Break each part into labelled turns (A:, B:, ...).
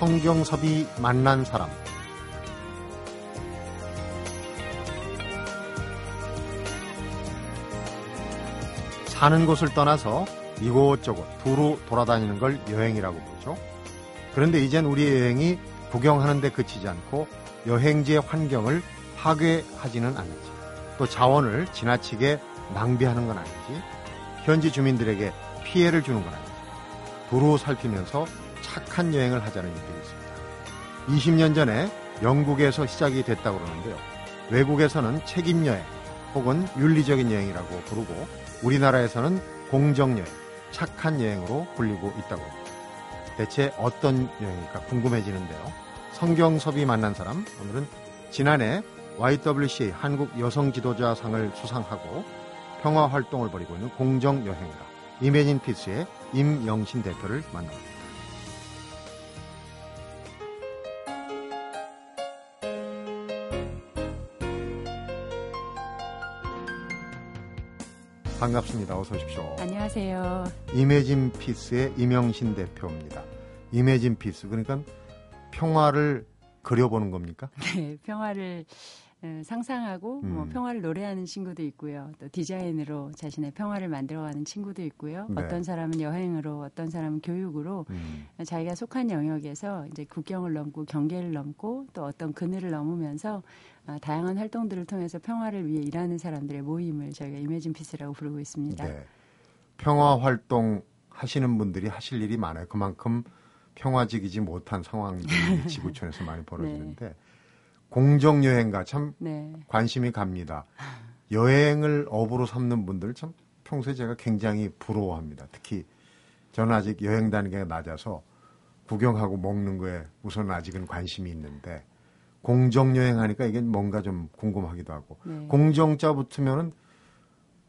A: 성경섭이 만난 사람. 사는 곳을 떠나서 이곳저곳 두루 돌아다니는 걸 여행이라고 부르죠. 그런데 이젠 우리의 여행이 구경하는 데 그치지 않고 여행지의 환경을 파괴하지는 않는지. 또 자원을 지나치게 낭비하는 건 아닌지. 현지 주민들에게 피해를 주는 건 아닌지. 두루 살피면서 착한 여행을 하자는 있습니다. 20년 전에 영국에서 시작이 됐다고 그러는데요. 외국에서는 책임 여행 혹은 윤리적인 여행이라고 부르고 우리나라에서는 공정여행, 착한 여행으로 불리고 있다고 합니다. 대체 어떤 여행일까 궁금해지는데요. 성경섭이 만난 사람, 오늘은 지난해 YWCA 한국 여성 지도자 상을 수상하고 평화 활동을 벌이고 있는 공정여행가 Imagine Peace의 임영신 대표를 만납니다. 반갑습니다. 어서 오십시오.
B: 안녕하세요.
A: Imagine Peace의 임영신 대표입니다. Imagine Peace 그러니까 평화를 그려보는 겁니까?
B: 네, 평화를 어, 상상하고 뭐 음. 뭐 평화를 노래하는 친구도 있고요. 또 디자인으로 자신의 평화를 만들어가는 친구도 있고요. 네. 어떤 사람은 여행으로, 어떤 사람은 교육으로 음. 자기가 속한 영역에서 이제 국경을 넘고 경계를 넘고 또 어떤 그늘을 넘으면서 아, 다양한 활동들을 통해서 평화를 위해 일하는 사람들의 모임을 저희가 이메진 피스라고 부르고 있습니다. 네.
A: 평화 활동 하시는 분들이 하실 일이 많아요. 그만큼 평화적이지 못한 상황들이 지구촌에서 많이 벌어지는데 네. 공정 여행가 참 네. 관심이 갑니다. 여행을 업으로 삼는 분들 참 평소에 제가 굉장히 부러워합니다. 특히 저는 아직 여행 다니기가 낮아서 구경하고 먹는 거에 우선 아직은 관심이 있는데 공정 여행하니까 이게 뭔가 좀 궁금하기도 하고 네. 공정자 붙으면은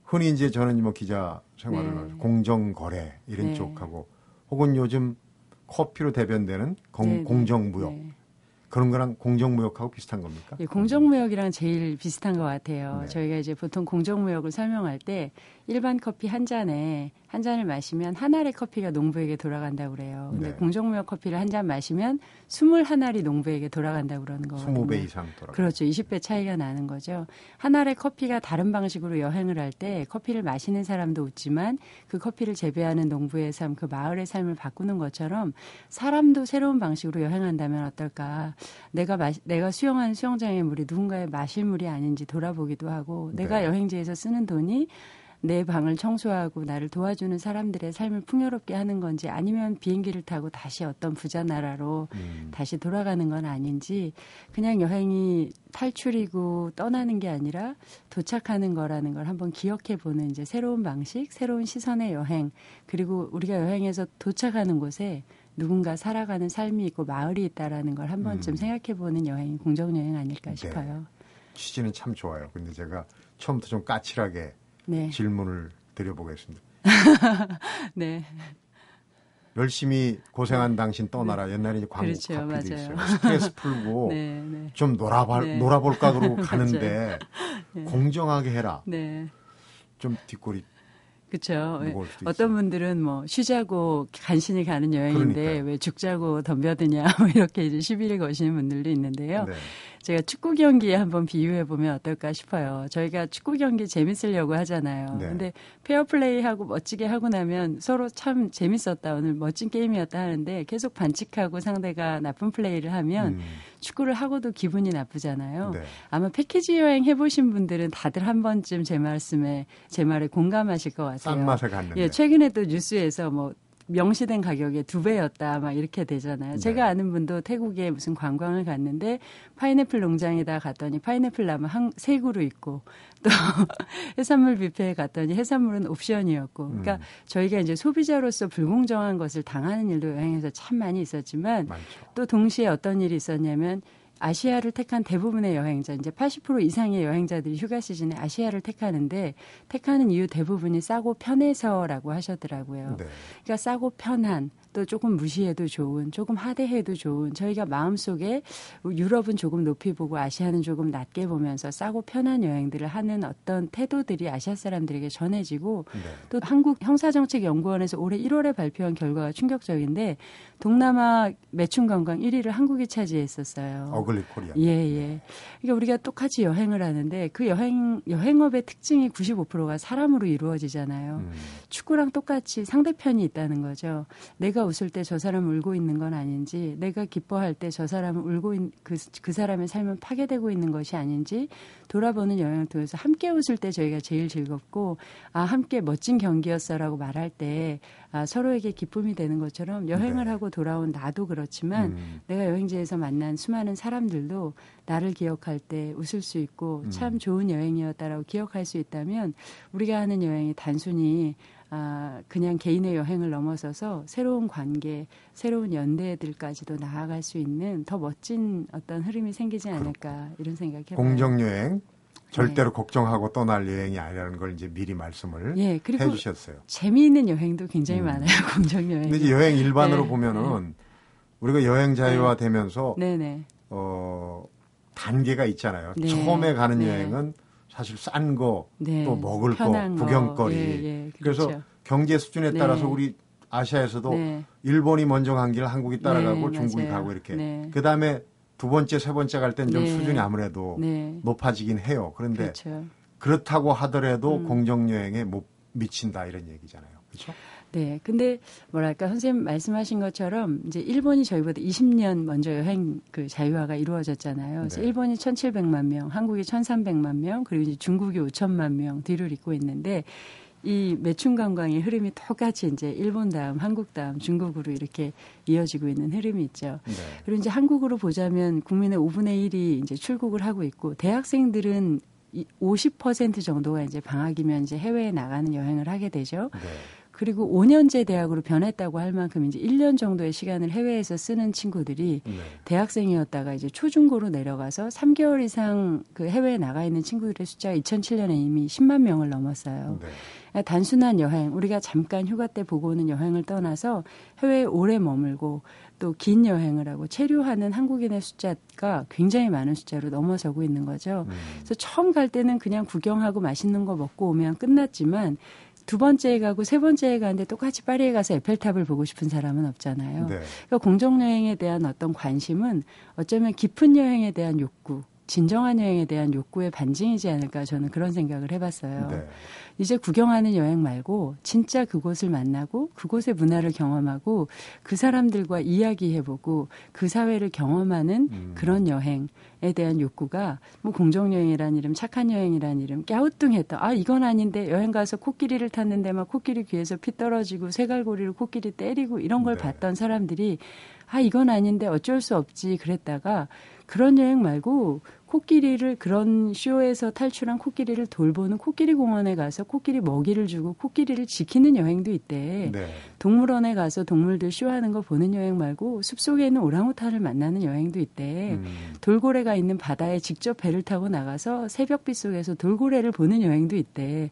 A: 흔히 이제 저는 뭐 기자 생활을 네. 공정 거래 이런 네. 쪽하고 혹은 요즘 커피로 대변되는 공, 네, 네. 공정무역 그런 거랑 공정무역하고 비슷한 겁니까?
B: 예, 공정무역이랑 제일 비슷한 것 같아요. 네. 저희가 이제 보통 공정무역을 설명할 때 일반 커피 한 잔에 한 잔을 마시면 한 알의 커피가 농부에게 돌아간다고 그래요. 근데 네. 공정무역 커피를 한 잔 마시면 스물 한 알이 농부에게 돌아간다고 그러는 거거든요.
A: 20배 이상 돌아.
B: 그렇죠. 20배 차이가 나는 거죠. 한 알의 커피가 다른 방식으로 여행을 할 때 커피를 마시는 사람도 웃지만 그 커피를 재배하는 농부의 삶, 그 마을의 삶을 바꾸는 것처럼 사람도 새로운 방식으로 여행한다면 어떨까? 내가 마, 내가 수영하는 수영장의 물이 누군가의 마실 물이 아닌지 돌아보기도 하고 네. 내가 여행지에서 쓰는 돈이 내 방을 청소하고 나를 도와주는 사람들의 삶을 풍요롭게 하는 건지 아니면 비행기를 타고 다시 어떤 부자 나라로 음. 다시 돌아가는 건 아닌지 그냥 여행이 탈출이고 떠나는 게 아니라 도착하는 거라는 걸 한번 기억해 보는 이제 새로운 방식, 새로운 시선의 여행 그리고 우리가 여행해서 도착하는 곳에 누군가 살아가는 삶이 있고 마을이 있다라는 걸 한 번쯤 음. 생각해 보는 여행이 공정 여행 아닐까 네. 싶어요. 네.
A: 취지는 참 좋아요. 근데 제가 처음부터 좀 까칠하게 네. 질문을 드려보겠습니다.
B: 네.
A: 열심히 고생한 당신 떠나라. 네. 옛날에 광고 그렇죠, 카피도 맞아요. 있어요. 스트레스 풀고 네, 네. 좀 놀아볼, 네. 놀아볼까 그러고 가는데 네. 공정하게 해라. 좀 뒷골이
B: 그렇죠. 어떤 분들은 뭐 쉬자고 간신히 가는 여행인데 그러니까요. 왜 죽자고 덤벼드냐 뭐 이렇게 이제 시비를 거시는 분들도 있는데요. 네. 제가 축구 경기에 한번 비유해 보면 어떨까 싶어요. 저희가 축구 경기 재밌으려고 하잖아요. 네. 근데 페어 플레이하고 멋지게 하고 나면 서로 참 재밌었다. 오늘 멋진 게임이었다 하는데 계속 반칙하고 상대가 나쁜 플레이를 하면 음. 축구를 하고도 기분이 나쁘잖아요. 네. 아마 패키지 여행 해 보신 분들은 다들 한 번쯤 제 말씀에 제 말에 공감하실 것 같아요.
A: 싼 맛에 갔는데.
B: 예, 최근에도 뉴스에서 뭐 명시된 가격에 두 배였다 막 이렇게 되잖아요. 네. 제가 아는 분도 태국에 무슨 관광을 갔는데 파인애플 농장에다 갔더니 파인애플 나무 한 세 그루 있고 또 해산물 뷔페에 갔더니 해산물은 옵션이었고 그러니까 음. 저희가 이제 소비자로서 불공정한 것을 당하는 일도 여행에서 참 많이 있었지만 많죠. 또 동시에 어떤 일이 있었냐면 아시아를 택한 대부분의 여행자, 이제 80% 이상의 여행자들이 휴가 시즌에 아시아를 택하는데 택하는 이유 대부분이 싸고 편해서라고 하셨더라고요. 네. 그러니까 싸고 편한 또 조금 무시해도 좋은, 조금 하대해도 좋은, 저희가 마음속에 유럽은 조금 높이 보고 아시아는 조금 낮게 보면서 싸고 편한 여행들을 하는 어떤 태도들이 아시아 사람들에게 전해지고 네. 또 한국 형사정책연구원에서 올해 1월에 발표한 결과가 충격적인데 동남아 매춘 관광 1위를 한국이 차지했었어요.
A: 어글리 코리아.
B: 예, 예. 그러니까 우리가 똑같이 여행을 하는데 그 여행 여행업의 특징이 95%가 사람으로 이루어지잖아요. 음. 축구랑 똑같이 상대편이 있다는 거죠. 내가 웃을 때 저 사람 울고 있는 건 아닌지, 내가 기뻐할 때 저 사람은 울고 있, 그, 그 사람의 삶은 파괴되고 있는 것이 아닌지 돌아보는 여행을 통해서 함께 웃을 때 저희가 제일 즐겁고 아 함께 멋진 경기였어라고 말할 때 아, 서로에게 기쁨이 되는 것처럼 여행을 네. 하고 돌아온 나도 그렇지만 음. 내가 여행지에서 만난 수많은 사람들도 나를 기억할 때 웃을 수 있고 음. 참 좋은 여행이었다라고 기억할 수 있다면 우리가 하는 여행이 단순히 아, 그냥 개인의 여행을 넘어서서 새로운 관계, 새로운 연대들까지도 나아갈 수 있는 더 멋진 어떤 흐름이 생기지 않을까 이런 생각이 해봐요.
A: 공정 여행 절대로 네. 걱정하고 떠날 여행이 아니라는 걸 이제 미리 말씀을 예, 그리고 해주셨어요.
B: 재미있는 여행도 굉장히 음. 많아요, 공정 여행.
A: 근데 이제 여행 일반으로 네, 보면은 네. 우리가 여행 자유화 네. 되면서 네, 네. 어 단계가 있잖아요. 네. 처음에 가는 네. 여행은 사실 싼 거, 또 먹을 거, 구경거리. 예, 예, 그렇죠. 그래서 경제 수준에 따라서 우리 아시아에서도 일본이 먼저 간 길을 한국이 따라가고 중국이 가고 이렇게. 그 다음에 두 번째, 세 번째 갈 때는 좀 네. 수준이 아무래도 네. 높아지긴 해요. 그런데 그렇죠. 그렇다고 하더라도 음. 공정여행에 못 미친다 이런 얘기잖아요. 그렇죠?
B: 네. 근데 뭐랄까 선생님 말씀하신 것처럼 이제 일본이 저희보다 20년 먼저 여행 그 자유화가 이루어졌잖아요. 그래서 네. 일본이 1,700만 명, 한국이 1,300만 명, 그리고 이제 중국이 5천만 명 뒤를 잇고 있는데 이 매춘 관광의 흐름이 똑같이 이제 일본 다음 한국 다음 중국으로 이렇게 이어지고 있는 흐름이 있죠. 네. 그리고 이제 한국으로 보자면 국민의 5분의 1이 이제 출국을 하고 있고 대학생들은 50% 정도가 이제 방학이면 이제 해외에 나가는 여행을 하게 되죠. 네. 그리고 5년제 대학으로 변했다고 할 만큼 이제 1년 정도의 시간을 해외에서 쓰는 친구들이 네. 대학생이었다가 이제 초중고로 내려가서 3개월 이상 그 해외에 나가 있는 친구들의 숫자가 2007년에 이미 10만 명을 넘었어요. 네. 단순한 여행, 우리가 잠깐 휴가 때 보고 오는 여행을 떠나서 해외에 오래 머물고 또 긴 여행을 하고 체류하는 한국인의 숫자가 굉장히 많은 숫자로 넘어서고 있는 거죠. 음. 그래서 처음 갈 때는 그냥 구경하고 맛있는 거 먹고 오면 끝났지만 두 번째에 가고 세 번째에 가는데 똑같이 파리에 가서 에펠탑을 보고 싶은 사람은 없잖아요. 네. 그러니까 공정 여행에 대한 어떤 관심은 어쩌면 깊은 여행에 대한 욕구, 진정한 여행에 대한 욕구의 반증이지 않을까 저는 그런 생각을 해봤어요. 네. 이제 구경하는 여행 말고 진짜 그곳을 만나고 그곳의 문화를 경험하고 그 사람들과 이야기해보고 그 사회를 경험하는 음. 그런 여행 에 대한 욕구가 뭐 공정여행이란 이름, 착한 여행이란 이름, 깨우뚱했다. 아, 이건 아닌데 여행 가서 코끼리를 탔는데 막 코끼리 귀에서 피 떨어지고 쇠갈고리를 코끼리 때리고 이런 걸 네. 봤던 사람들이 아, 이건 아닌데 어쩔 수 없지 그랬다가 그런 여행 말고 코끼리를 그런 쇼에서 탈출한 코끼리를 돌보는 코끼리 공원에 가서 코끼리 먹이를 주고 코끼리를 지키는 여행도 있대. 네. 동물원에 가서 동물들 쇼하는 거 보는 여행 말고 숲속에 있는 오랑우탄을 만나는 여행도 있대. 음. 돌고래가 있는 바다에 직접 배를 타고 나가서 새벽빛 속에서 돌고래를 보는 여행도 있대.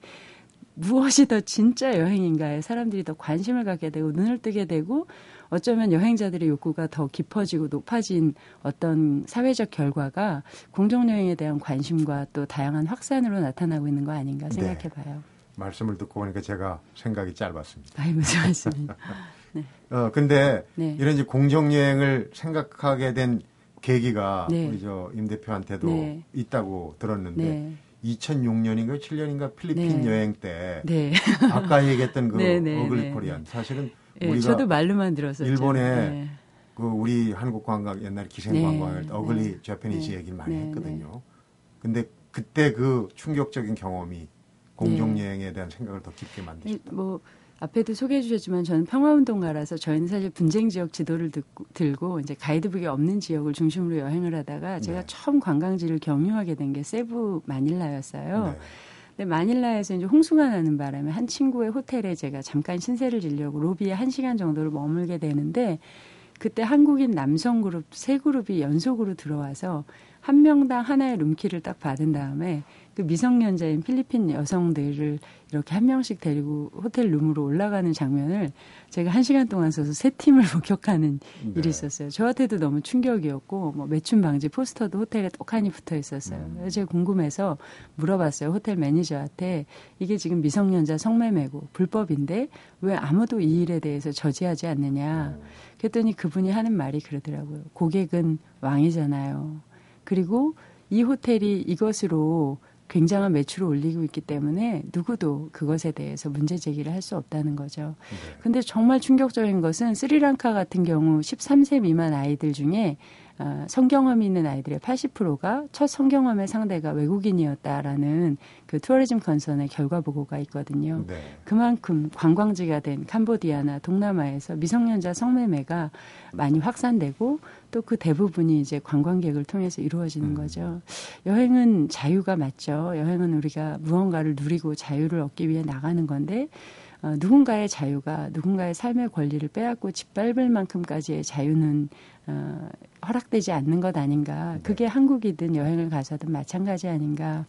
B: 무엇이 더 진짜 여행인가에 사람들이 더 관심을 갖게 되고 눈을 뜨게 되고 어쩌면 여행자들의 욕구가 더 깊어지고 높아진 어떤 사회적 결과가 공정여행에 대한 관심과 또 다양한 확산으로 나타나고 있는 거 아닌가 네. 생각해 봐요. 네.
A: 말씀을 듣고 보니까 제가 생각이 짧았습니다.
B: 아이, 무슨 말씀이요.
A: 네. 어, 근데 네. 이런 이제 공정여행을 생각하게 된 계기가 네. 우리 저 임 대표한테도 네. 있다고 들었는데 2006년인가 7년인가 필리핀 여행 때 아까 얘기했던 그 어글 코리안 사실은
B: 예, 저도 말로만 들었었죠.
A: 일본에 네. 그 우리 한국 관광 옛날 기생 네. 관광을 네. 어글리 재패니즈 네. 얘기를 많이 네, 했거든요. 근데 그때 그 충격적인 경험이 공정 여행에 대한 생각을 더 깊게 만드셨다.
B: 뭐 앞에도 소개해 주셨지만 저는 평화운동가라서 저희는 사실 분쟁 지역 지도를 듣고, 들고 이제 가이드북이 없는 지역을 중심으로 여행을 하다가 제가 처음 관광지를 경유하게 된 게 세부 마닐라였어요. 근데 마닐라에서 이제 홍수가 나는 바람에 한 친구의 호텔에 제가 잠깐 신세를 지려고 로비에 한 시간 정도를 머물게 되는데 그때 한국인 남성 그룹 세 그룹이 연속으로 들어와서 한 명당 하나의 룸키를 딱 받은 다음에 또 미성년자인 필리핀 여성들을 이렇게 한 명씩 데리고 호텔 룸으로 올라가는 장면을 제가 한 시간 동안 서서 세 팀을 목격하는 네. 일이 있었어요. 저한테도 너무 충격이었고 뭐 매춘 방지 포스터도 호텔에 똑하니 붙어 있었어요. 음. 제가 궁금해서 물어봤어요. 호텔 매니저한테 이게 지금 미성년자 성매매고 불법인데 왜 아무도 이 일에 대해서 저지하지 않느냐. 음. 그랬더니 그분이 하는 말이 그러더라고요. 고객은 왕이잖아요. 그리고 이 호텔이 이것으로 굉장한 매출을 올리고 있기 때문에 누구도 그것에 대해서 문제 제기를 할 수 없다는 거죠. 네. 근데 정말 충격적인 것은 스리랑카 같은 경우 13세 미만 아이들 중에 어, 성경험이 있는 아이들의 80%가 첫 성경험의 상대가 외국인이었다라는 그 투어리즘 컨선의 결과 보고가 있거든요. 네. 그만큼 관광지가 된 캄보디아나 동남아에서 미성년자 성매매가 많이 확산되고 또 그 대부분이 이제 관광객을 통해서 이루어지는 음. 거죠. 여행은 자유가 맞죠. 여행은 우리가 무언가를 누리고 자유를 얻기 위해 나가는 건데 어, 누군가의 자유가 누군가의 삶의 권리를 빼앗고 짓밟을 만큼까지의 자유는 어, 허락되지 않는 것 아닌가. 네. 그게 한국이든 여행을 가서든 마찬가지 아닌가.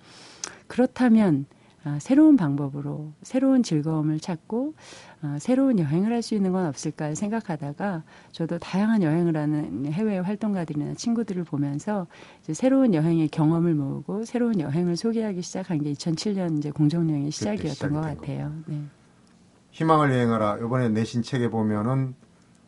B: 그렇다면 어, 새로운 방법으로 새로운 즐거움을 찾고 어, 새로운 여행을 할 수 있는 건 없을까 생각하다가 저도 다양한 여행을 하는 해외 활동가들이나 친구들을 보면서 이제 새로운 여행의 경험을 모으고 새로운 여행을 소개하기 시작한 게 2007년 이제 공정여행의 시작이었던 것 같아요. 네.
A: 희망을 여행하라. 이번에 내신 책에 보면은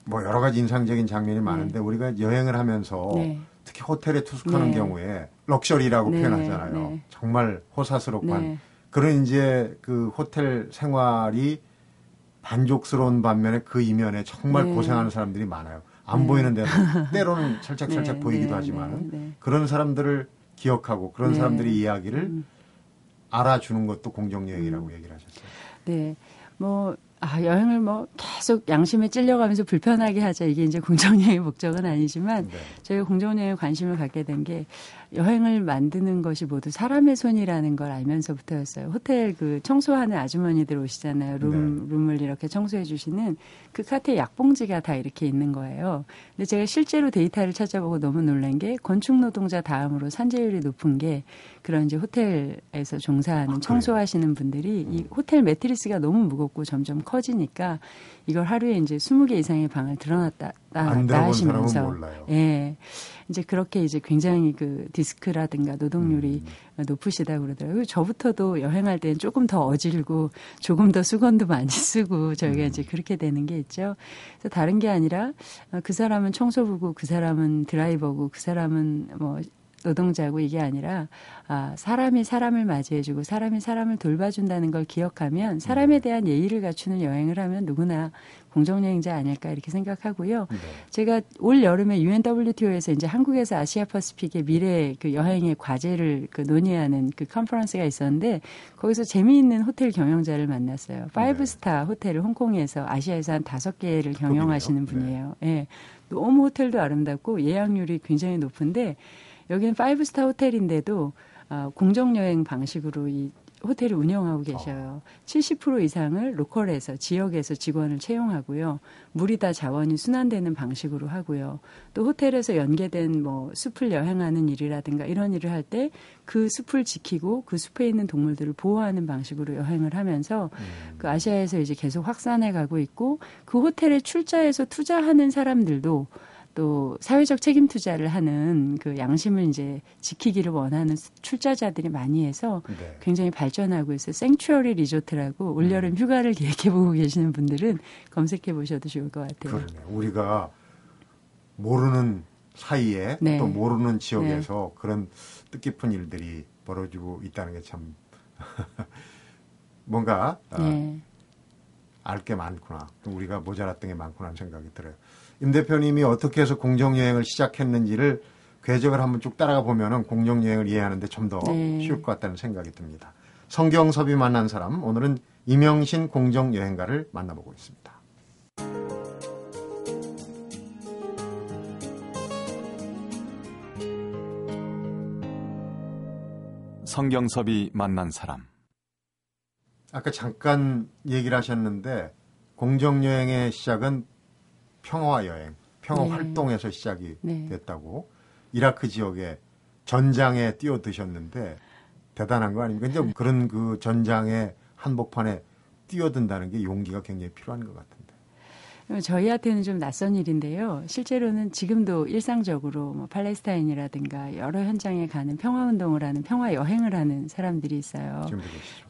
A: 뭐 여러 가지 인상적인 장면이 네. 많은데 네. 우리가 여행을 하면서 네. 특히 호텔에 투숙하는 네. 경우에 럭셔리라고 네. 표현하잖아요. 네. 정말 호사스럽고 그런 이제 그 호텔 생활이 만족스러운 반면에 그 이면에 정말 고생하는 사람들이 많아요. 안 보이는 데도 때로는 살짝살짝 보이기도 하지만 그런 사람들을 기억하고 그런 사람들의 이야기를 음. 알아주는 것도 공정여행이라고 음. 얘기를 하셨어요.
B: 네. 뭐 아, 여행을 뭐 계속 양심에 찔려가면서 불편하게 하자. 이게 이제 공정여행의 목적은 아니지만 네. 저희가 공정여행에 관심을 갖게 된 게 여행을 만드는 것이 모두 사람의 손이라는 걸 알면서부터였어요. 호텔 그 청소하는 아주머니들 오시잖아요. 룸, 네. 룸을 이렇게 청소해 주시는 그 카트에 약봉지가 다 이렇게 있는 거예요. 근데 제가 실제로 데이터를 찾아보고 너무 놀란 게 건축 노동자 다음으로 산재율이 높은 게 그런 이제 호텔에서 종사하는 아, 청소하시는 분들이 이 음. 호텔 매트리스가 너무 무겁고 점점 커지니까 이걸 하루에 이제 20개 이상의 방을 들어놨다 하시면서 예. 이제 그렇게 이제 굉장히 그 디스크라든가 노동률이 음. 높으시다 그러더라고요. 저부터도 여행할 때는 조금 더 어질고 조금 더 수건도 많이 쓰고 저희가 음. 이제 그렇게 되는 게 있죠. 그래서 다른 게 아니라 어, 그 사람은 청소부고 그 사람은 드라이버고 그 사람은 뭐 노동자고 이게 아니라 아, 사람이 사람을 맞이해주고 사람이 사람을 돌봐준다는 걸 기억하면 사람에 네. 대한 예의를 갖추는 여행을 하면 누구나 공정여행자 아닐까 이렇게 생각하고요. 네. 제가 올 여름에 UNWTO에서 이제 한국에서 Asia Pacific의 미래 그 여행의 과제를 그 논의하는 그 컨퍼런스가 있었는데 거기서 재미있는 호텔 경영자를 만났어요. five star 네. 호텔을 홍콩에서 아시아에서 한 다섯 개를 경영하시는 분이에요. 예. 네. 너무 호텔도 아름답고 예약률이 굉장히 높은데 여기는 five star 호텔인데도 어, 공정여행 방식으로 이 호텔을 운영하고 계셔요. 70% 이상을 local에서 지역에서 직원을 채용하고요. 물이 다 자원이 순환되는 방식으로 하고요. 또 호텔에서 연계된 뭐 숲을 여행하는 일이라든가 이런 일을 할 때 그 숲을 지키고 그 숲에 있는 동물들을 보호하는 방식으로 여행을 하면서 음. 그 아시아에서 이제 계속 확산해 가고 있고 그 호텔에 출자해서 투자하는 사람들도 또 사회적 책임 투자를 하는 그 양심을 이제 지키기를 원하는 출자자들이 많이 해서 네. 굉장히 발전하고 있어요. 생츄어리 리조트라고 올여름 음. 휴가를 계획해 보고 계시는 분들은 검색해 보셔도 좋을 것 같아요.
A: 그러네. 우리가 모르는 사이에 네. 또 모르는 지역에서 네. 그런 뜻깊은 일들이 벌어지고 있다는 게 참 뭔가 어, 네. 알게 많구나. 우리가 모자랐던 게 많구나 하는 생각이 들어요. 임 대표님이 어떻게 해서 공정여행을 시작했는지를 궤적을 한번 쭉 따라가 보면은 공정여행을 이해하는데 좀더 네. 쉬울 것 같다는 생각이 듭니다. 성경섭이 만난 사람 오늘은 이명신 공정여행가를 만나보고 있습니다.
C: 성경섭이 만난 사람
A: 아까 잠깐 얘기를 하셨는데 공정여행의 시작은 평화 여행, 평화 네. 활동에서 시작이 네. 됐다고 이라크 지역에 전장에 뛰어드셨는데 대단한 거 아닙니까? 근데 그런 그 전장의 한복판에 뛰어든다는 게 용기가 굉장히 필요한 것 같은데.
B: 저희한테는 좀 낯선 일인데요. 실제로는 지금도 일상적으로 뭐 팔레스타인이라든가 여러 현장에 가는 평화 운동을 하는 평화 여행을 하는 사람들이 있어요.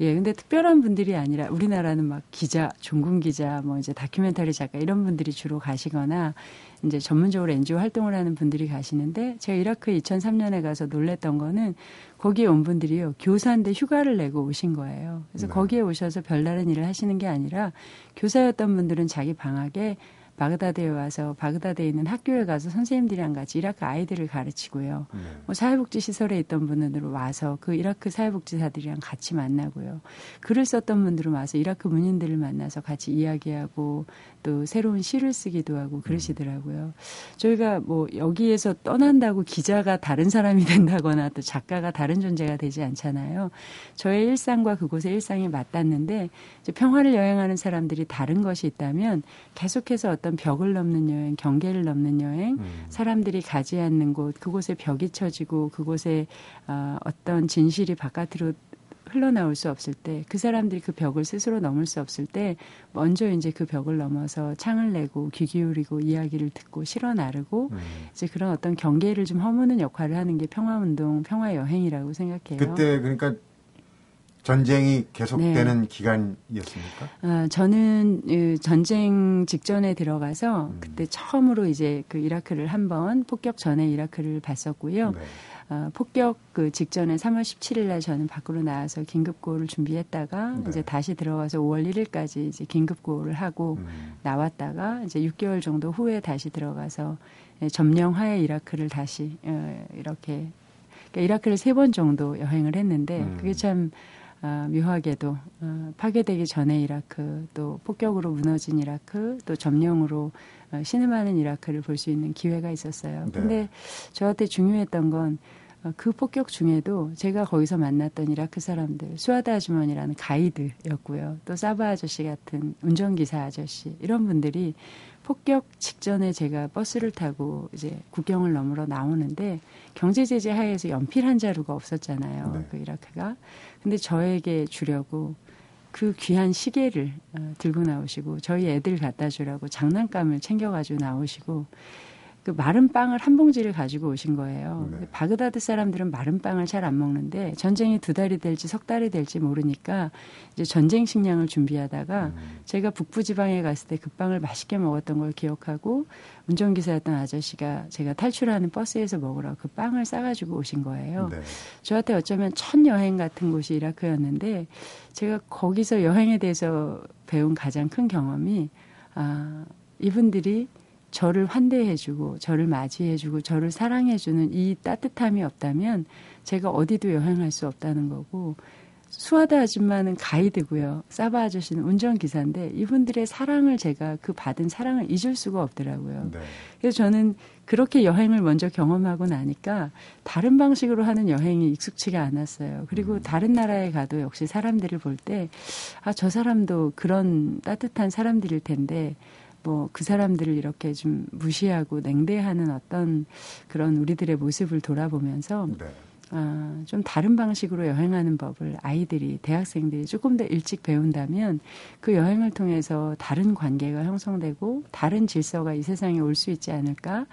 B: 예, 근데 특별한 분들이 아니라 우리나라는 막 기자, 종군 기자, 뭐 이제 다큐멘터리 작가 이런 분들이 주로 가시거나 이제 전문적으로 NGO 활동을 하는 분들이 가시는데 제가 이라크 2003년에 가서 놀랬던 거는 거기에 온 분들이요 교사인데 휴가를 내고 오신 거예요. 그래서
A: 네.
B: 거기에 오셔서 별다른 일을 하시는 게 아니라 교사였던 분들은 자기 방학에 바그다드에 와서 바그다드에 있는 학교에 가서 선생님들이랑 같이 이라크 아이들을 가르치고요.
A: 네.
B: 뭐 사회복지 시설에 있던 분들은 와서 그 이라크 사회복지사들이랑 같이 만나고요. 글을 썼던 분들은 와서 이라크 문인들을 만나서 같이 이야기하고 또 새로운 시를 쓰기도 하고 그러시더라고요. 저희가 뭐 여기에서 떠난다고 기자가 다른 사람이 된다거나 또 작가가 다른 존재가 되지 않잖아요. 저의 일상과 그곳의 일상이 맞닿는데 평화를 여행하는 사람들이 다른 것이 있다면 계속해서 어떤 벽을 넘는 여행, 경계를 넘는 여행,
A: 음.
B: 사람들이 가지 않는 곳, 그곳에 벽이 쳐지고 그곳에 어, 어떤 진실이 바깥으로 흘러나올 수 없을 때, 그 사람들이 그 벽을 스스로 넘을 수 없을 때, 먼저 이제 그 벽을 넘어서 창을 내고 귀 기울이고 이야기를 듣고 실어 나르고
A: 음.
B: 이제 그런 어떤 경계를 좀 허무는 역할을 하는 게 평화운동, 평화여행이라고 생각해요.
A: 그때 그러니까 전쟁이 계속되는 기간이었습니까?
B: 아, 저는 그 전쟁 직전에 들어가서
A: 음.
B: 그때 처음으로 이제 그 이라크를 한번 폭격 전에 이라크를 봤었고요.
A: 네.
B: 어, 폭격 그 직전에 3월 17일 날 저는 밖으로 나와서 긴급구호를 준비했다가
A: 네.
B: 이제 다시 들어가서 5월 1일까지 이제 긴급구호를 하고
A: 음.
B: 나왔다가 이제 6개월 정도 후에 다시 들어가서 예, 점령하에 이라크를 다시 어, 이렇게 그러니까 이라크를 세 번 정도 여행을 했는데
A: 음.
B: 그게 참 아, 묘하게도 어, 파괴되기 전에 이라크 또 폭격으로 무너진 이라크 또 점령으로 어, 신음하는 이라크를 볼 수 있는 기회가 있었어요.
A: 네.
B: 근데 저한테 중요했던 건 어, 그 폭격 중에도 제가 거기서 만났던 이라크 사람들, 수아다 아주머니라는 가이드였고요. 또 사바 아저씨 같은 운전기사 아저씨, 이런 분들이 폭격 직전에 제가 버스를 타고 이제 국경을 넘으러 나오는데 경제 제재 하에서 연필 한 자루가 없었잖아요.
A: 네.
B: 그 이라크가. 근데 저에게 주려고 그 귀한 시계를 어, 들고 나오시고 저희 애들 갖다 주라고 장난감을 챙겨가지고 나오시고 그 마른 빵을 한 봉지를 가지고 오신 거예요.
A: 네.
B: 바그다드 사람들은 마른 빵을 잘 안 먹는데 전쟁이 두 달이 될지 석 달이 될지 모르니까 이제 전쟁 식량을 준비하다가
A: 음.
B: 제가 북부 지방에 갔을 때 그 빵을 맛있게 먹었던 걸 기억하고 운전기사였던 아저씨가 제가 탈출하는 버스에서 먹으라고 그 빵을 싸가지고 오신 거예요.
A: 네.
B: 저한테 어쩌면 첫 여행 같은 곳이 이라크였는데 제가 거기서 여행에 대해서 배운 가장 큰 경험이 아, 이분들이 저를 환대해주고 저를 맞이해주고 저를 사랑해주는 이 따뜻함이 없다면 제가 어디도 여행할 수 없다는 거고 수아다 아줌마는 가이드고요. 사바 아저씨는 운전기사인데 이분들의 사랑을 제가 그 받은 사랑을 잊을 수가 없더라고요.
A: 네.
B: 그래서 저는 그렇게 여행을 먼저 경험하고 나니까 다른 방식으로 하는 여행이 익숙치가 않았어요. 그리고 다른 나라에 가도 역시 사람들을 볼 때, 아, 저 사람도 그런 따뜻한 사람들일 텐데, 뭐 그 사람들을 이렇게 좀 무시하고 냉대하는 어떤 그런 우리들의 모습을 돌아보면서
A: 네.
B: 아, 좀 다른 방식으로 여행하는 법을 아이들이, 대학생들이 조금 더 일찍 배운다면 그 여행을 통해서 다른 관계가 형성되고 다른 질서가 이 세상에 올 수 있지 않을까?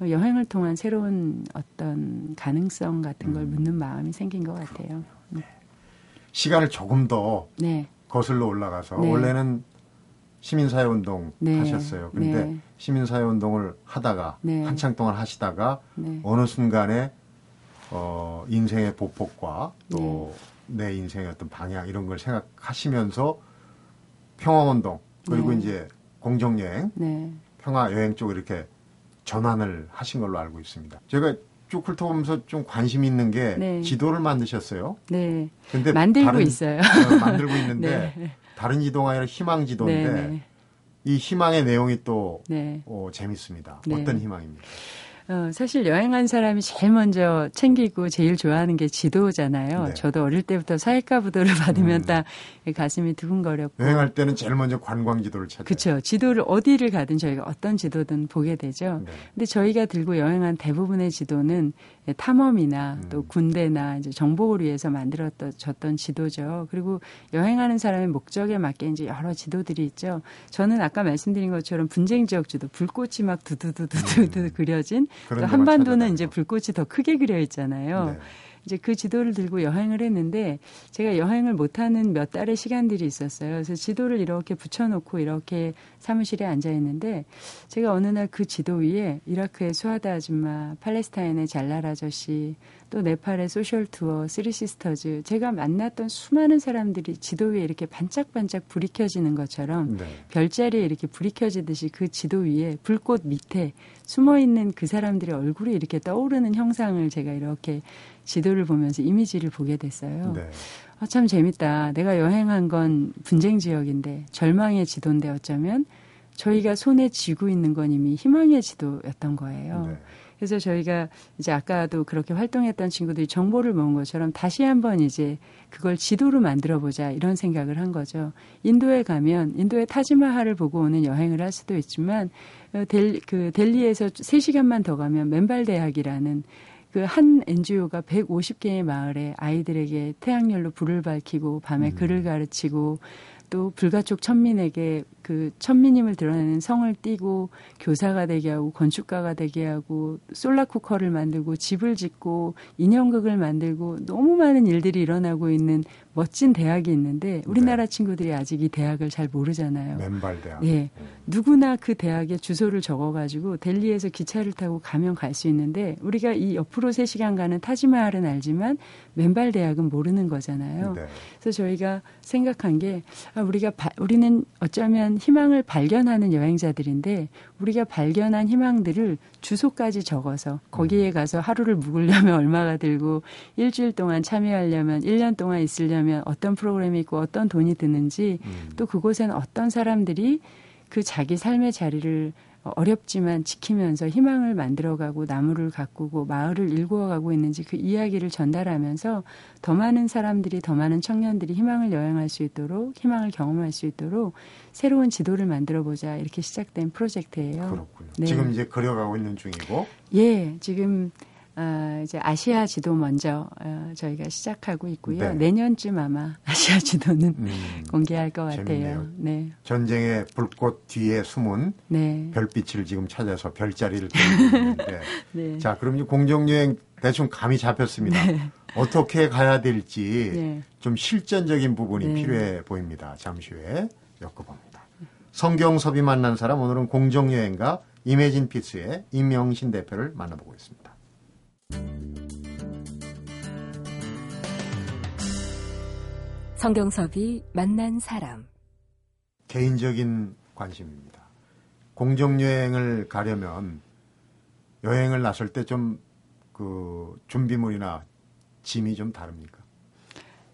B: 어, 여행을 통한 새로운 어떤 가능성 같은 걸
A: 음.
B: 묻는 마음이 생긴 것 같아요.
A: 시간을 조금 더
B: 네.
A: 거슬러 올라가서
B: 네.
A: 원래는 시민사회 운동
B: 네.
A: 하셨어요. 근데
B: 네.
A: 시민사회 운동을 하다가
B: 네.
A: 한창 동안 하시다가
B: 네.
A: 어느 순간에 어, 인생의 보폭과 또
B: 네.
A: 내 인생의 어떤 방향 이런 걸 생각하시면서 평화운동 그리고
B: 네.
A: 이제 공정여행,
B: 네.
A: 평화여행 쪽으로 이렇게 전환을 하신 걸로 알고 있습니다. 제가 쭉 훑어보면서 좀 관심 있는 게
B: 네.
A: 지도를 만드셨어요.
B: 네.
A: 근데
B: 만들고
A: 다른-
B: 있어요.
A: 어, 만들고 있는데
B: 네.
A: 다른 지도가 아니라 희망 지도인데
B: 네. 네.
A: 이 희망의 내용이 또
B: 네.
A: 어, 재밌습니다.
B: 네.
A: 어떤 희망입니까?
B: 어, 사실 여행한 사람이 제일 먼저 챙기고 제일 좋아하는 게 지도잖아요.
A: 네.
B: 저도 어릴 때부터 사회과 부도를 받으면
A: 음.
B: 딱 가슴이 두근거렸고.
A: 여행할 때는 제일 먼저 관광 지도를 찾아요.
B: 그렇죠. 지도를 어디를 가든 저희가 어떤 지도든 보게 되죠.
A: 네.
B: 근데 저희가 들고 여행한 대부분의 지도는 탐험이나
A: 음.
B: 또 군대나 이제 정복을 위해서 만들어졌던 지도죠. 그리고 여행하는 사람의 목적에 맞게 이제 여러 지도들이 있죠. 저는 아까 말씀드린 것처럼 분쟁 지역 지도, 불꽃이 막 두두두두두
A: 음.
B: 그려진 또 한반도는. 이제 불꽃이 더 크게 그려 있잖아요.
A: 네.
B: 이제 그 지도를 들고 여행을 했는데 제가 여행을 못하는 몇 달의 시간들이 있었어요. 그래서 지도를 이렇게 붙여놓고 이렇게 사무실에 앉아 있는데 제가 어느 날 그 지도 위에 이라크의 수하다 아줌마, 팔레스타인의 잘랄 아저씨, 또 네팔의 social tour, Three Sisters 제가 만났던 수많은 사람들이 지도 위에 이렇게 반짝반짝 불이 켜지는 것처럼
A: 네.
B: 별자리에 이렇게 불이 켜지듯이 그 지도 위에 불꽃 밑에 숨어 있는 그 사람들의 얼굴이 이렇게 떠오르는 형상을 제가 이렇게 지도를 보면서 이미지를 보게 됐어요.
A: 네.
B: 아, 참 재밌다. 내가 여행한 건 분쟁 지역인데 절망의 지도인데 어쩌면 저희가 손에 쥐고 있는 건 이미 희망의 지도였던 거예요.
A: 네.
B: 그래서 저희가 이제 아까도 그렇게 활동했던 친구들이 정보를 모은 것처럼 다시 한번 이제 그걸 지도로 만들어 보자 이런 생각을 한 거죠. 인도에 가면 인도의 타지마할을 보고 오는 여행을 할 수도 있지만 어, 델, 그 델리에서 3시간만 더 가면 맨발 대학이라는 그한 NGO가 150개의 마을에 아이들에게 태양열로 불을 밝히고 밤에
A: 음.
B: 글을 가르치고 또 불가촉 천민에게 그 천민임을 드러내는 성을 띠고 교사가 되게 하고 건축가가 되게 하고 솔라쿠커를 만들고 집을 짓고 인형극을 만들고 너무 많은 일들이 일어나고 있는 멋진 대학이 있는데 우리나라 친구들이 아직 이 대학을 잘 모르잖아요.
A: 맨발 대학.
B: 예. 누구나 그 대학에 주소를 적어 가지고 델리에서 기차를 타고 가면 갈 수 있는데 우리가 이 옆으로 3시간 가는 타지마할은 알지만 맨발 대학은 모르는 거잖아요.
A: 네.
B: 그래서 저희가 생각한 게 아, 우리가 바- 우리는 어쩌면 희망을 발견하는 여행자들인데 우리가 발견한 희망들을 주소까지 적어서 거기에 가서 하루를 묵으려면 얼마가 들고 일주일 동안 참여하려면 1년 동안 있으려면 어떤 프로그램이 있고 어떤 돈이 드는지
A: 음.
B: 또 그곳엔 어떤 사람들이 그 자기 삶의 자리를 어렵지만 지키면서 희망을 만들어가고 나무를 가꾸고 마을을 일구어가고 있는지 그 이야기를 전달하면서 더 많은 사람들이 더 많은 청년들이 희망을 여행할 수 있도록 희망을 경험할 수 있도록 새로운 지도를 만들어 보자 이렇게 시작된 프로젝트예요.
A: 그렇군요.
B: 네.
A: 지금 이제 그려가고 있는 중이고.
B: 예, 지금 아, 이제 아시아 지도 먼저 어, 저희가 시작하고 있고요.
A: 네.
B: 내년쯤 아마 아시아 지도는
A: 음,
B: 공개할 것
A: 재밌네요.
B: 같아요. 네,
A: 전쟁의 불꽃 뒤에 숨은
B: 네,
A: 별빛을 지금 찾아서 별자리를 있는데.
B: 네.
A: 자, 그럼 이제 공정여행 대충 감이 잡혔습니다. 어떻게 가야 될지
B: 네.
A: 좀 실전적인 부분이
B: 네.
A: 필요해 보입니다. 잠시 후에 엮어봅니다. 성경섭이 만난 사람 오늘은 공정여행가 이매진 피스의 임영신 대표를 만나보고 있습니다.
D: 성경섭이 만난 사람.
A: 개인적인 관심입니다. 공정여행을 가려면 여행을 나설 때 좀 그 준비물이나 짐이 좀 다릅니까?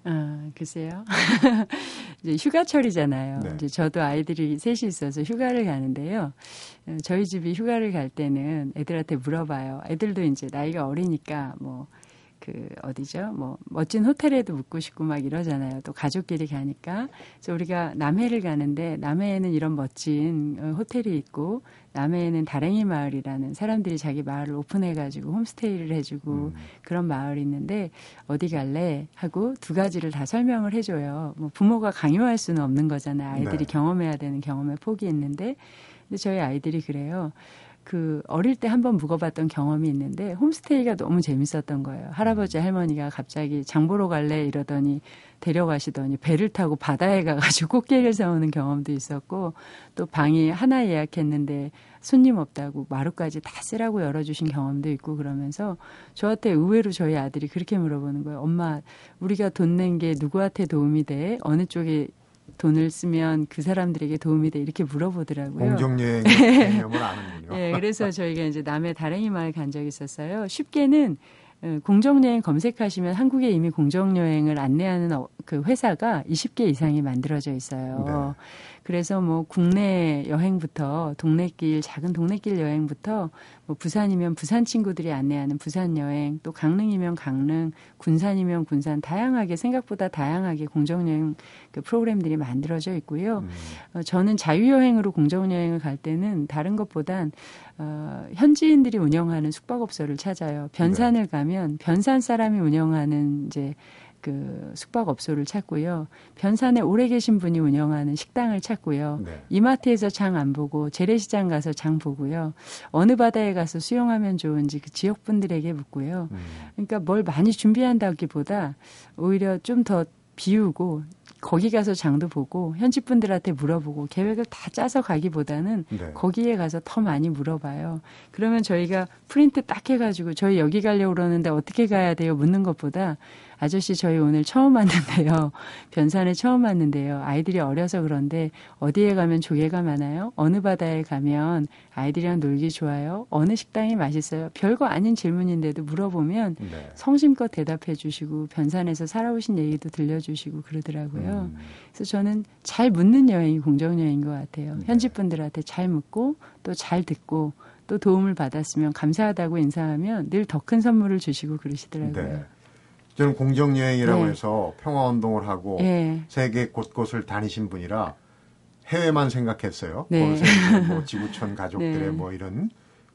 B: 아, 글쎄요. 이제 휴가철이잖아요.
A: 네.
B: 이제 저도 아이들이 셋이 있어서 휴가를 가는데요. 어, 저희 집이 휴가를 갈 때는 애들한테 물어봐요. 애들도 이제 나이가 어리니까 뭐, 그, 어디죠? 뭐, 멋진 호텔에도 묵고 싶고 막 이러잖아요. 또 가족끼리 가니까. 그래서 우리가 남해를 가는데 남해에는 이런 멋진 어, 호텔이 있고 남해에는 다랭이 마을이라는 사람들이 자기 마을을 오픈해가지고 홈스테이를 해주고
A: 음.
B: 그런 마을이 있는데 어디 갈래 하고 두 가지를 다 설명을 해줘요. 뭐 부모가 강요할 수는 없는 거잖아요. 아이들이
A: 네.
B: 경험해야 되는 경험의 폭이 있는데 근데 저희 아이들이 그래요. 그 어릴 때 한번 묵어봤던 경험이 있는데 홈스테이가 너무 재밌었던 거예요. 할아버지 할머니가 갑자기 장 보러 갈래 이러더니 데려가시더니 배를 타고 바다에 가가지고 꽃게를 사오는 경험도 있었고 또 방이 하나 예약했는데 손님 없다고 마루까지 다 쓰라고 열어주신 경험도 있고 그러면서 저한테 의외로 저희 아들이 그렇게 물어보는 거예요. 엄마 우리가 돈 낸 게 누구한테 도움이 돼? 어느 쪽에 돈을 쓰면 그 사람들에게 도움이 돼? 이렇게 물어보더라고요.
A: 공정여행 개념을 아는군요.
B: 예, 그래서 저희가 이제 남해 다랭이 마을 간 적이 있었어요. 쉽게는 어, 공정여행 검색하시면 한국에 이미 공정여행을 안내하는 어, 그 회사가 20개 이상이 만들어져 있어요.
A: 네.
B: 그래서 뭐 국내 여행부터 동네길 작은 동네길 여행부터 뭐 부산이면 부산 친구들이 안내하는 부산 여행, 또 강릉이면 강릉, 군산이면 군산 다양하게 생각보다 다양하게 공정 여행 그 프로그램들이 만들어져 있고요.
A: 음.
B: 어, 저는 자유 여행으로 공정 여행을 갈 때는 다른 것보단 어, 현지인들이 운영하는 숙박업소를 찾아요. 변산을 가면 변산 사람이 운영하는 이제 그 숙박업소를 찾고요. 변산에 오래 계신 분이 운영하는 식당을 찾고요.
A: 네.
B: 이마트에서 장 안 보고 재래시장 가서 장 보고요. 어느 바다에 가서 수영하면 좋은지 그 지역 분들에게 묻고요.
A: 음.
B: 그러니까 뭘 많이 준비한다기보다 오히려 좀 더 비우고 거기 가서 장도 보고 현지 분들한테 물어보고 계획을 다 짜서 가기보다는
A: 네.
B: 거기에 가서 더 많이 물어봐요. 그러면 저희가 프린트 딱 해가지고 저희 여기 가려고 그러는데 어떻게 가야 돼요? 묻는 것보다 아저씨 저희 오늘 처음 왔는데요. 변산에 처음 왔는데요. 아이들이 어려서 그런데 어디에 가면 조개가 많아요? 어느 바다에 가면 아이들이랑 놀기 좋아요? 어느 식당이 맛있어요? 별거 아닌 질문인데도 물어보면
A: 네.
B: 성심껏 대답해 주시고 변산에서 살아오신 얘기도 들려주시고 그러더라고요.
A: 음.
B: 그래서 저는 잘 묻는 여행이 공정여행인 것 같아요.
A: 네.
B: 현지 분들한테 잘 묻고 또 잘 듣고 또 도움을 받았으면 감사하다고 인사하면 늘 더 큰 선물을 주시고 그러시더라고요.
A: 네. 저는 공정여행이라고
B: 네.
A: 해서 평화운동을 하고
B: 예.
A: 세계 곳곳을 다니신 분이라 해외만 생각했어요.
B: 네.
A: 이제 뭐 지구촌 가족들의
B: 네.
A: 뭐 이런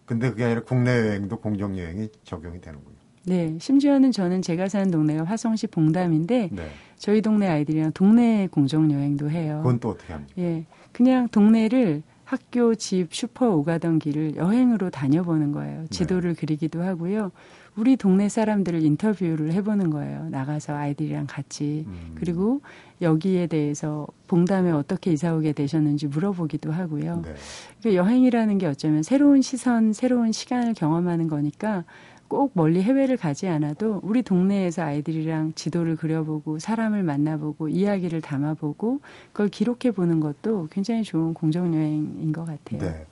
A: 근데 그게 아니라 국내 여행도 공정 여행이 적용이 되는군요.
B: 네. 심지어는 저는 제가 사는 동네가 화성시 봉담인데
A: 네.
B: 저희 동네 아이들이랑 동네 공정 여행도 해요.
A: 그건 또 어떻게 합니까?
B: 예. 그냥 동네를 학교, 집, 슈퍼 오가던 길을 여행으로 다녀보는 거예요. 지도를 그리기도 하고요. 우리 동네 사람들을 인터뷰를 해보는 거예요. 나가서 아이들이랑 같이.
A: 음.
B: 그리고 여기에 대해서 봉담에 어떻게 이사 오게 되셨는지 물어보기도 하고요.
A: 네.
B: 그 여행이라는 게 어쩌면 새로운 시선, 새로운 시간을 경험하는 거니까 꼭 멀리 해외를 가지 않아도 우리 동네에서 아이들이랑 지도를 그려보고 사람을 만나보고 이야기를 담아보고 그걸 기록해 보는 것도 굉장히 좋은 공정여행인 것 같아요.
A: 네.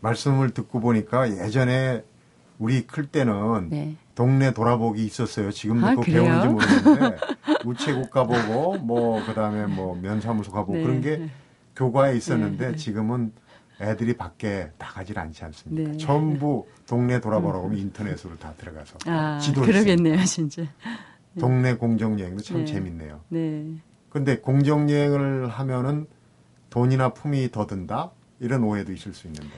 A: 말씀을 듣고 보니까 예전에 우리 클 때는
B: 네.
A: 동네 돌아보기 있었어요. 지금도
B: 아,
A: 그거
B: 그래요?
A: 배우는지 모르겠는데 우체국 가보고 뭐 그다음에 뭐 면사무소 가보고
B: 네.
A: 그런 게 교과에 있었는데
B: 네.
A: 지금은 애들이 밖에 나가질 않지 않습니까?
B: 네.
A: 전부 동네 돌아보라고 하면 인터넷으로 다 들어가서
B: 아,
A: 지도
B: 그러겠네요, 진짜.
A: 동네 공정 여행도 참
B: 네.
A: 재밌네요.
B: 네.
A: 근데 공정 여행을 하면은 돈이나 품이 더 든다 이런 오해도 있을 수 있는데.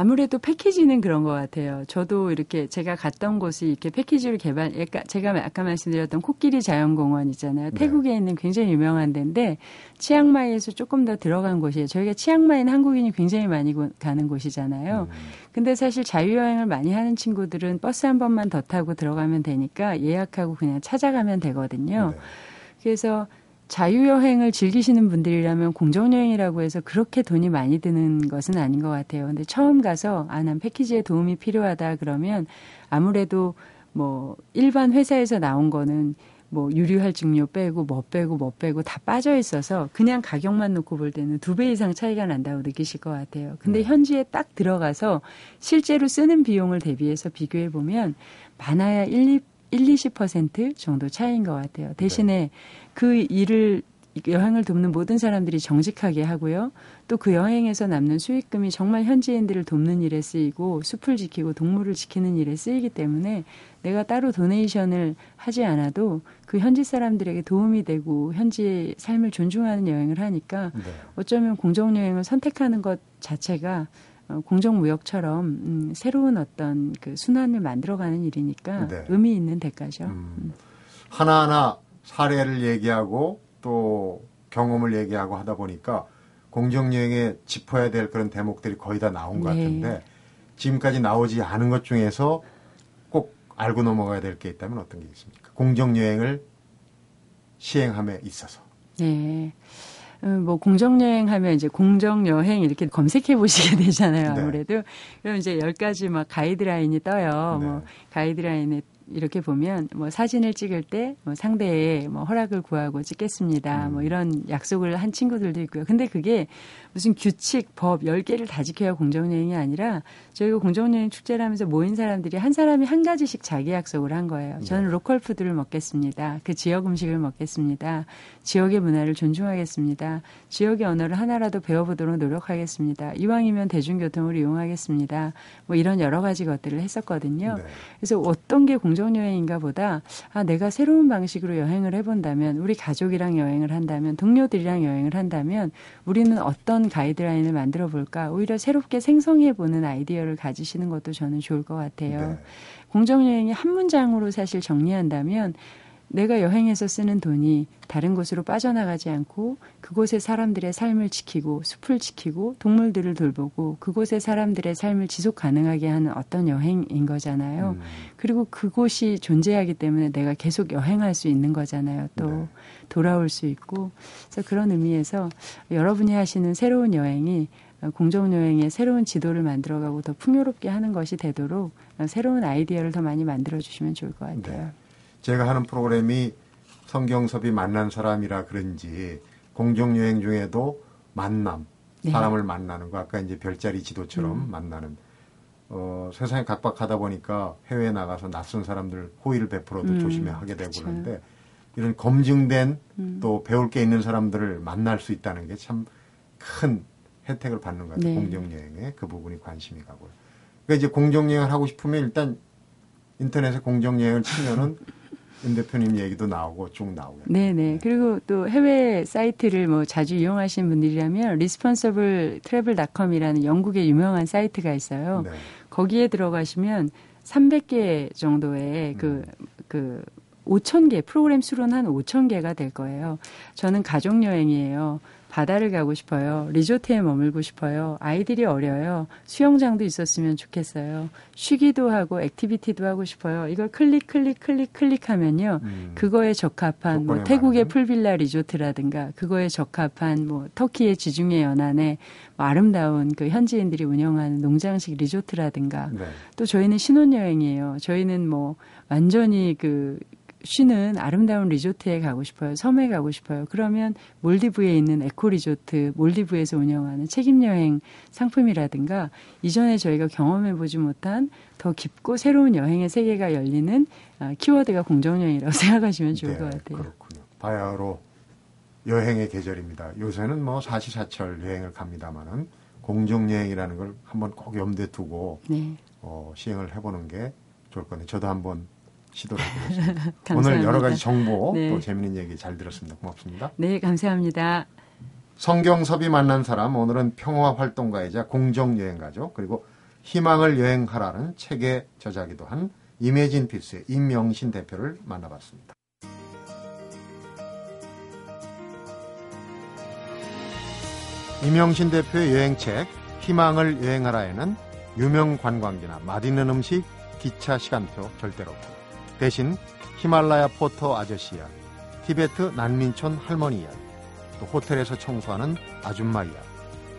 B: 아무래도 패키지는 그런 것 같아요. 저도 이렇게 제가 갔던 곳이 이렇게 패키지를 개발, 약간 제가 아까 말씀드렸던 코끼리 자연공원 있잖아요.
A: 네.
B: 태국에 있는 굉장히 유명한 데인데 치앙마이에서 조금 더 들어간 곳이에요. 저희가 치앙마이는 한국인이 굉장히 많이 고- 가는 곳이잖아요.
A: 음,
B: 근데 사실 자유여행을 많이 하는 친구들은 버스 한 번만 더 타고 들어가면 되니까 예약하고 그냥 찾아가면 되거든요.
A: 네.
B: 그래서 자유여행을 즐기시는 분들이라면 공정여행이라고 해서 그렇게 돈이 많이 드는 것은 아닌 것 같아요. 근데 처음 가서, 아, 난 패키지에 도움이 필요하다 그러면 아무래도 뭐 일반 회사에서 나온 거는 뭐 유류할 증료 빼고 뭐 빼고 뭐 빼고 다 빠져 있어서 그냥 가격만 놓고 볼 때는 두 배 이상 차이가 난다고 느끼실 것 같아요. 근데
A: 네.
B: 현지에 딱 들어가서 실제로 쓰는 비용을 대비해서 비교해 보면 많아야 1, 2, 1, 20% 정도 차이인 것 같아요. 대신에 그 일을 여행을 돕는 모든 사람들이 정직하게 하고요. 또 그 여행에서 남는 수익금이 정말 현지인들을 돕는 일에 쓰이고 숲을 지키고 동물을 지키는 일에 쓰이기 때문에 내가 따로 도네이션을 하지 않아도 그 현지 사람들에게 도움이 되고 현지의 삶을 존중하는 여행을 하니까
A: 네.
B: 어쩌면 공정 여행을 선택하는 것 자체가 어, 공정무역처럼 음, 새로운 어떤 그 순환을 만들어가는 일이니까
A: 네.
B: 의미 있는 대가죠.
A: 음, 하나하나 사례를 얘기하고 또 경험을 얘기하고 하다 보니까 공정여행에 짚어야 될 그런 대목들이 거의 다 나온 것
B: 네.
A: 같은데 지금까지 나오지 않은 것 중에서 꼭 알고 넘어가야 될 게 있다면 어떤 게 있습니까? 공정여행을 시행함에 있어서.
B: 네. 어, 뭐 공정여행 하면 이제 공정여행 이렇게 검색해 보시게 되잖아요.
A: 네.
B: 아무래도 그럼 이제 열 가지 막 가이드라인이 떠요.
A: 네.
B: 뭐 가이드라인에 이렇게 보면 뭐 사진을 찍을 때 뭐 상대의 뭐 허락을 구하고 찍겠습니다.
A: 음.
B: 뭐 이런 약속을 한 친구들도 있고요. 근데 그게 무슨 규칙, 법 10개를 다 지켜야 공정여행이 아니라 저희가 공정여행 축제를 하면서 모인 사람들이 한 사람이 한 가지씩 자기 약속을 한 거예요. 저는
A: 네.
B: 로컬 푸드를 먹겠습니다. 그 지역 음식을 먹겠습니다. 지역의 문화를 존중하겠습니다. 지역의 언어를 하나라도 배워보도록 노력하겠습니다. 이왕이면 대중교통을 이용하겠습니다. 뭐 이런 여러 가지 것들을 했었거든요.
A: 네.
B: 그래서 어떤 게 공정 여행인가 보다 아 내가 새로운 방식으로 여행을 해본다면 우리 가족이랑 여행을 한다면 동료들이랑 여행을 한다면 우리는 어떤 가이드라인을 만들어 볼까 오히려 새롭게 생성해 보는 아이디어를 가지시는 것도 저는 좋을 것 같아요.
A: 네.
B: 공정여행이 한 문장으로 사실 정리한다면 내가 여행해서 쓰는 돈이 다른 곳으로 빠져나가지 않고 그곳의 사람들의 삶을 지키고 숲을 지키고 동물들을 돌보고 그곳의 사람들의 삶을 지속 가능하게 하는 어떤 여행인 거잖아요.
A: 음.
B: 그리고 그곳이 존재하기 때문에 내가 계속 여행할 수 있는 거잖아요. 또
A: 네.
B: 돌아올 수 있고. 그래서 그런 의미에서 여러분이 하시는 새로운 여행이 공정 여행의 새로운 지도를 만들어가고 더 풍요롭게 하는 것이 되도록 새로운 아이디어를 더 많이 만들어 주시면 좋을 것 같아요.
A: 네. 제가 하는 프로그램이 성경섭이 만난 사람이라 그런지 공정여행 중에도 만남,
B: 네.
A: 사람을 만나는 거 아까 이제 별자리 지도처럼
B: 음.
A: 만나는 어, 세상이 각박하다 보니까 해외에 나가서 낯선 사람들 호의를 베풀어도
B: 음,
A: 조심해 하게 되고
B: 그쵸.
A: 그러는데 이런 검증된
B: 음.
A: 또 배울 게 있는 사람들을 만날 수 있다는 게 참 큰 혜택을 받는 것 같아요.
B: 네.
A: 공정여행에 그 부분이 관심이 가고요. 그러니까 이제 공정여행을 하고 싶으면 일단 인터넷에 공정여행을 치면은 임 대표님 얘기도 나오고 쭉 나오고요.
B: 네네. 그리고 또 해외 사이트를 뭐 자주 이용하시는 분들이라면 responsibletravel.com이라는 영국의 유명한 사이트가 있어요.
A: 네.
B: 거기에 들어가시면 300개 정도의 그, 그, 5,000개, 프로그램 수로는 한 5,000개가 될 거예요. 저는 가족 여행이에요. 바다를 가고 싶어요. 리조트에 머물고 싶어요. 아이들이 어려요. 수영장도 있었으면 좋겠어요. 쉬기도 하고 activity도 하고 싶어요. 이걸 클릭, 클릭, 클릭, 클릭하면요.
A: 음.
B: 그거에 적합한 뭐 태국의. pool villa 리조트라든가 그거에 적합한 뭐 터키의 지중해 연안에 뭐 아름다운 그 현지인들이 운영하는 농장식 리조트라든가
A: 네.
B: 또 저희는 신혼여행이에요. 저희는 뭐 완전히 그 쉬는 아름다운 리조트에 가고 싶어요. 섬에 가고 싶어요. 그러면 몰디브에 있는 에코 리조트, 몰디브에서 운영하는 책임 여행 상품이라든가 이전에 저희가 경험해 보지 못한 더 깊고 새로운 여행의 세계가 열리는 아, 키워드가 공정 여행이라고 생각하시면 좋을 것 같아요.
A: 네, 그렇군요. 바야흐로 여행의 계절입니다. 요새는 뭐 사시사철 여행을 갑니다만은 공정 여행이라는 걸 한번 꼭 염두에 두고
B: 네.
A: 어, 시행을 해보는 게 좋을 건데 저도 한번 시도를 해보겠습니다. 오늘. 여러 가지 정보
B: 네.
A: 또 재밌는 얘기 잘 들었습니다. 고맙습니다.
B: 네, 감사합니다.
A: 성경섭이 만난 사람 오늘은 평화 활동가이자 공정 여행가죠. 그리고 희망을 여행하라는 책의 저자기도 한 이매진 피스의 임명신 대표를 만나봤습니다. 임명신 대표의 여행책 희망을 여행하라에는 유명 관광지나 맛있는 음식, 기차 시간표 절대로 없고 대신 히말라야 포터 아저씨 이야기, 티베트 난민촌 할머니 이야기, 또 호텔에서 청소하는 아줌마 이야기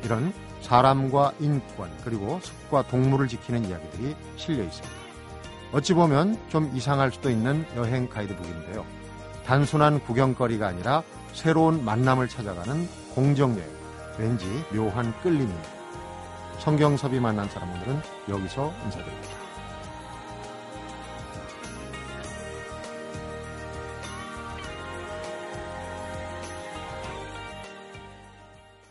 A: 이런 사람과 인권 그리고 숲과 동물을 지키는 이야기들이 실려 있습니다. 어찌 보면 좀 이상할 수도 있는 여행 가이드북인데요. 단순한 구경거리가 아니라 새로운 만남을 찾아가는 공정여행. 왠지 묘한 끌림입니다. 성경섭이 만난 사람 오늘은 여기서 인사드립니다.